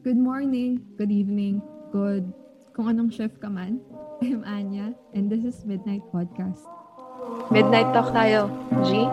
Good morning, good evening, good kung anong shift ka man. I'm Anya, and this is Midnight Podcast. Midnight Talk tayo, G.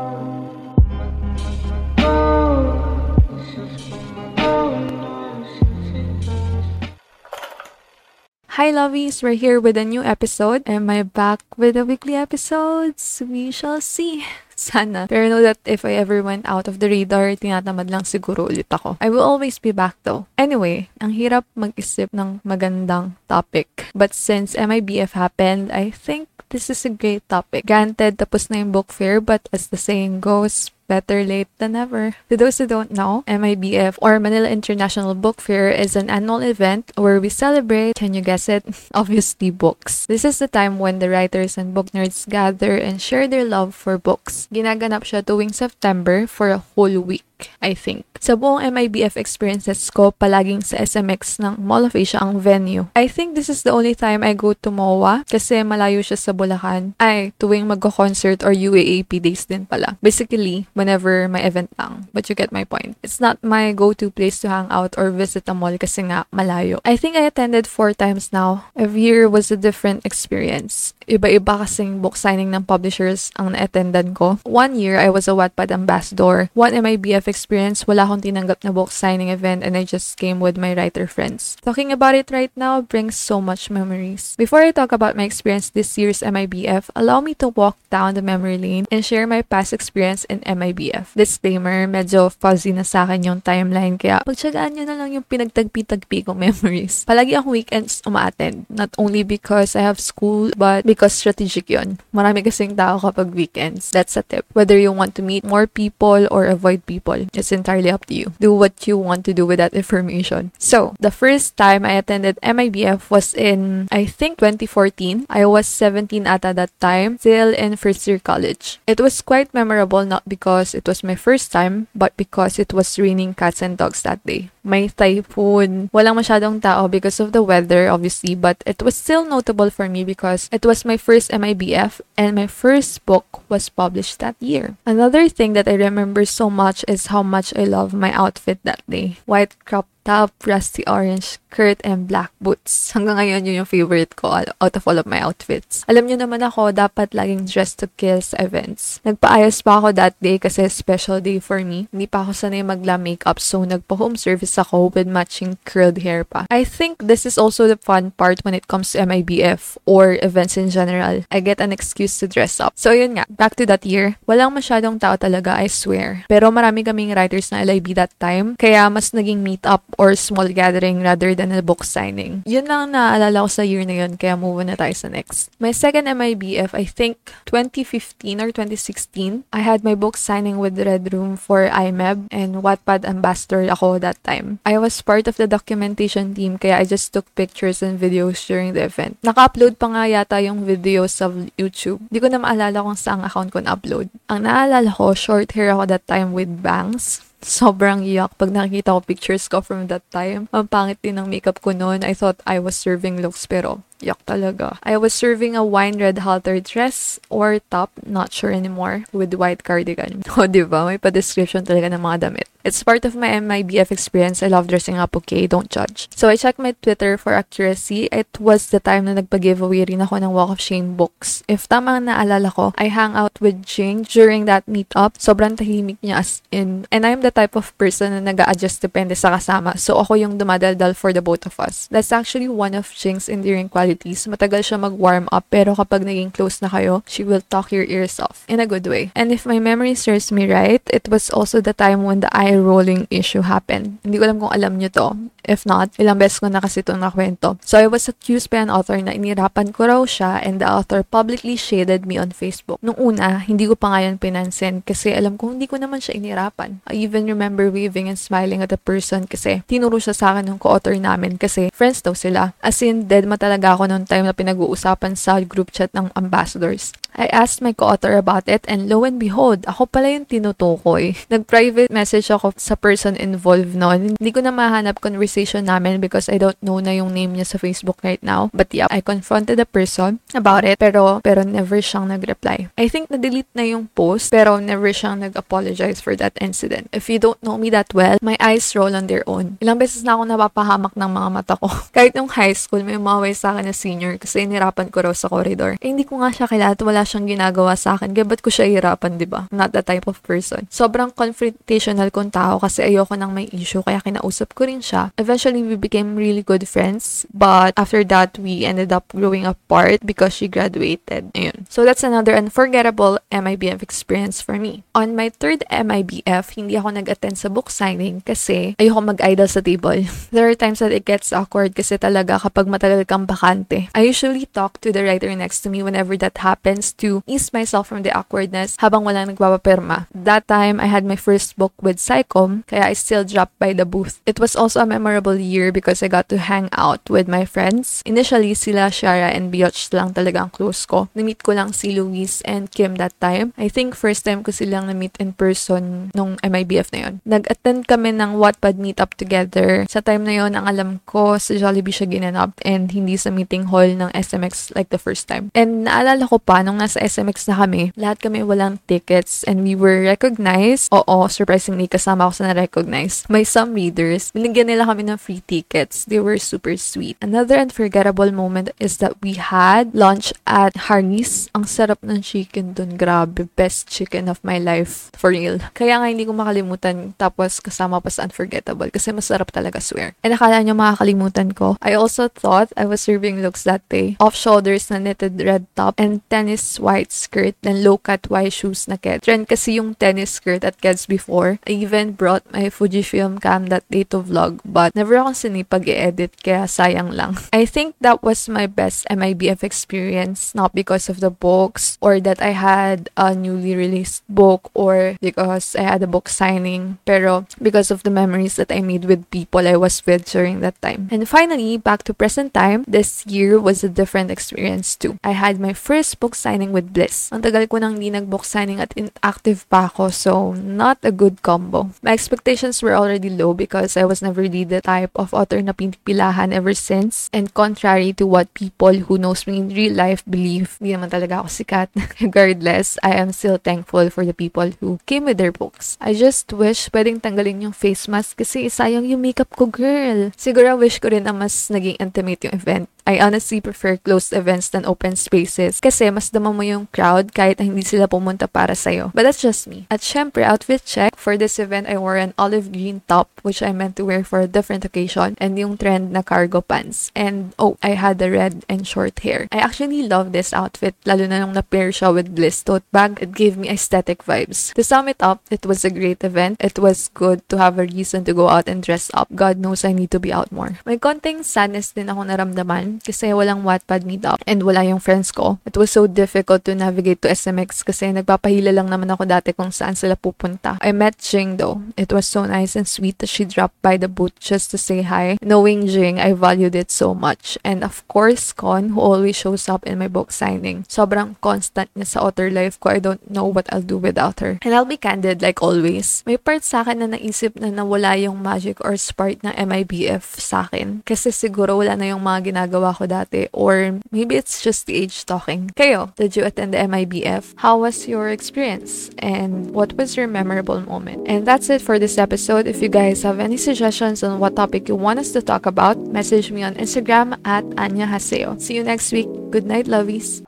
Hi, lovies! We're here with a new episode. Am I back with the weekly episodes? We shall see. Sana. Pero know that if I ever went out of the radar, tinatamad lang siguro ulit ako. I will always be back though. Anyway, ang hirap mag-isip ng magandang topic. But since MIBF happened, I think this is a great topic. Granted, tapos na yung book fair, but as the saying goes, better late than never. To those who don't know, MIBF or Manila International Book Fair is an annual event where we celebrate, can you guess it? Obviously, books. This is the time when the writers and book nerds gather and share their love for books. Ginaganap siya tuwing September for a whole week. I think. Sa buong MIBF experiences ko, palaging sa SMX ng Mall of Asia ang venue. I think this is the only time I go to MOA kasi malayo siya sa Bulacan. Ay, tuwing magko-concert or UAAP days din pala. Basically, whenever may event lang. But you get my point. It's not my go-to place to hang out or visit a mall kasi nga malayo. I think I attended four times now. Every year was a different experience. Iba-iba kasing book signing ng publishers ang na-attendan ko. One year, I was a Wattpad ambassador. One MIBF experience, wala akong tinanggap na book signing event and I just came with my writer friends. Talking about it right now brings so much memories. Before I talk about my experience this year's MIBF, allow me to walk down the memory lane and share my past experience in MIBF. Disclaimer, medyo fuzzy na sa akin yung timeline kaya pagtsagaan nyo na lang yung pinagtagpi-tagpi kong memories. Palagi akong weekends umaattend. Not only because I have school, but because strategic yon. Marami kasing tao kapag weekends. That's a tip. Whether you want to meet more people or avoid people, it's entirely up to you. Do what you want to do with that information. So, the first time I attended MIBF was in, I think, 2014. I was 17 at that time, still in first year college. It was quite memorable not because it was my first time, but because it was raining cats and dogs that day. May typhoon. Walang masyadong tao because of the weather, obviously, but it was still notable for me because it was my first MIBF and my first book was published that year. Another thing that I remember so much is how much I love my outfit that day. White crop top, rusty orange skirt, and black boots. Hanggang ngayon, yun yung favorite ko out of all of my outfits. Alam nyo naman ako, dapat laging dressed to kill sa events. Nagpaayos pa ako that day kasi special day for me. Hindi pa ako sanay magla makeup so nagpa-home service ako with matching curled hair pa. I think this is also the fun part when it comes to MIBF or events in general. I get an excuse to dress up. So yun nga, back to that year. Walang masyadong tao talaga, I swear. Pero marami kaming writers na LIB that time, kaya mas naging meet up or small gathering rather than a book signing. Yun lang naaalala ko sa year na yun, kaya move na tayo sa next. My second MIBF, I think 2015 or 2016, I had my book signing with Red Room for IMEB and Wattpad ambassador ako that time. I was part of the documentation team kaya I just took pictures and videos during the event. Naka-upload pa nga yata yung videos sa YouTube. Di ko na maalala kung saan account ko na-upload. Ang naalala ko, short hair ako that time with bangs sobrang iyak pag nakikita ko pictures ko from that time. Ang pangit din ng makeup ko noon. I thought I was serving looks pero Yak talaga. I was serving a wine red halter dress or top, not sure anymore, with white cardigan. O, oh, diba? May pa-description talaga ng mga damit. It's part of my MIBF experience. I love dressing up, okay? Don't judge. So, I checked my Twitter for accuracy. It was the time na nagpa-giveaway rin ako ng Walk of Shame books. If tama ang naalala ko, I hang out with Jing during that meetup. Sobrang tahimik niya as in. And I'm the type of person na nag adjust depende sa kasama. So, ako yung dumadaldal for the both of us. That's actually one of Jing's endearing qualities. Matagal siya mag-warm up, pero kapag naging close na kayo, she will talk your ears off in a good way. And if my memory serves me right, it was also the time when the eye rolling issue happened. Hindi ko alam kung alam nyo to. If not, ilang beses ko na kasi itong nakwento. So, I was accused by an author na inirapan ko raw siya and the author publicly shaded me on Facebook. Nung una, hindi ko pa ngayon pinansin kasi alam ko hindi ko naman siya inirapan. I even remember waving and smiling at the person kasi tinuro siya sa akin ng co-author namin kasi friends daw sila. As in, dead ma talaga ako nung time na pinag-uusapan sa group chat ng ambassadors. I asked my co-author about it and lo and behold, ako pala yung tinutukoy. Nag-private message ako sa person involved noon. Hindi ko na mahanap conversation namin because I don't know na yung name niya sa Facebook right now. But yeah, I confronted the person about it pero pero never siyang nag-reply. I think na-delete na yung post pero never siyang nag-apologize for that incident. If you don't know me that well, my eyes roll on their own. Ilang beses na ako napapahamak ng mga mata ko. Kahit nung high school, may umaway sa akin na senior kasi inirapan ko raw sa corridor. Eh, hindi ko nga siya kilala at wala siyang ginagawa sa akin. Kaya ba't ko siya ihirapan, di ba? Not that type of person. Sobrang confrontational kong tao kasi ayoko nang may issue kaya kinausap ko rin siya. Eventually, we became really good friends. But after that, we ended up growing apart because she graduated. Ayun. So that's another unforgettable MIBF experience for me. On my third MIBF, hindi ako nag-attend sa book signing kasi ayoko mag-idle sa table. There are times that it gets awkward kasi talaga kapag matagal kang bakante. I usually talk to the writer next to me whenever that happens to ease myself from the awkwardness habang walang nagpapapirma. That time, I had my first book with Psychom, kaya I still dropped by the booth. It was also a memorable year because I got to hang out with my friends. Initially, sila Shara and Bioch lang talaga ang close ko. Na-meet ko lang si Luis and Kim that time. I think first time ko silang na-meet in person nung MIBF na yon. Nag-attend kami ng Wattpad meetup together. Sa time na yon, ang alam ko, sa Jollibee siya ginanap and hindi sa meeting hall ng SMX like the first time. And naalala ko pa, nung nasa SMX na kami, lahat kami walang tickets and we were recognized. Oo, surprisingly, kasama ako sa na-recognize. May some readers, binigyan nila kami ng free tickets. They were super sweet. Another unforgettable moment is that we had lunch at Harry's. Ang sarap ng chicken dun. Grabe. Best chicken of my life. For real. Kaya nga hindi ko makalimutan. Tapos kasama pa sa unforgettable. Kasi masarap talaga, swear. And akala nyo makakalimutan ko. I also thought I was serving looks that day. Off shoulders na knitted red top and tennis white skirt and low cut white shoes na ket. Trend kasi yung tennis skirt at Keds before. I even brought my Fujifilm cam that day to vlog but never akong sinipag i-edit kaya sayang lang. I think that was my best MIBF experience not because of the books or that I had a newly released book or because I had a book signing pero because of the memories that I made with people I was with during that time. And finally, back to present time, this year was a different experience too. I had my first book signing with Bliss. Ang tagal ko nang hindi nag-book signing at inactive pa ako so not a good combo. My expectations were already low because I was never really the type of author na pinipilahan ever since. And contrary to what people who knows me in real life believe, hindi naman talaga ako sikat. Regardless, I am still thankful for the people who came with their books. I just wish pwedeng tanggalin yung face mask kasi sayang yung makeup ko, girl. Siguro wish ko rin na mas naging intimate yung event. I honestly prefer closed events than open spaces kasi mas dama mo yung crowd kahit hindi sila pumunta para sa'yo. But that's just me. At syempre, outfit check. For this event, I wore an olive green top which I meant to wear for a different occasion and yung trend na cargo pants. And oh, I had the red and short hair. I actually love this outfit lalo na nung na-pair siya with Bliss tote bag. It gave me aesthetic vibes. To sum it up, it was a great event. It was good to have a reason to go out and dress up. God knows I need to be out more. May konting sadness din ako naramdaman kasi walang Wattpad meetup and wala yung friends ko. It was so difficult to navigate to SMX kasi nagpapahila lang naman ako dati kung saan sila pupunta. I met Jing though. It was so nice and sweet that she dropped by the booth just to say hi. Knowing Jing, I valued it so much. And of course, Con, who always shows up in my book signing. Sobrang constant niya sa author life ko. I don't know what I'll do without her. And I'll be candid like always. May part sa akin na naisip na nawala yung magic or spark ng MIBF sa akin. Kasi siguro wala na yung mga ginagawa ko dati or maybe it's just age talking. Kayo, did you attend the MIBF? How was your experience? And what was your memorable moment? And that's it for this episode. If you guys have any suggestions on what topic you want us to talk about, message me on Instagram at Anya Haseo. See you next week. Good night, lovies.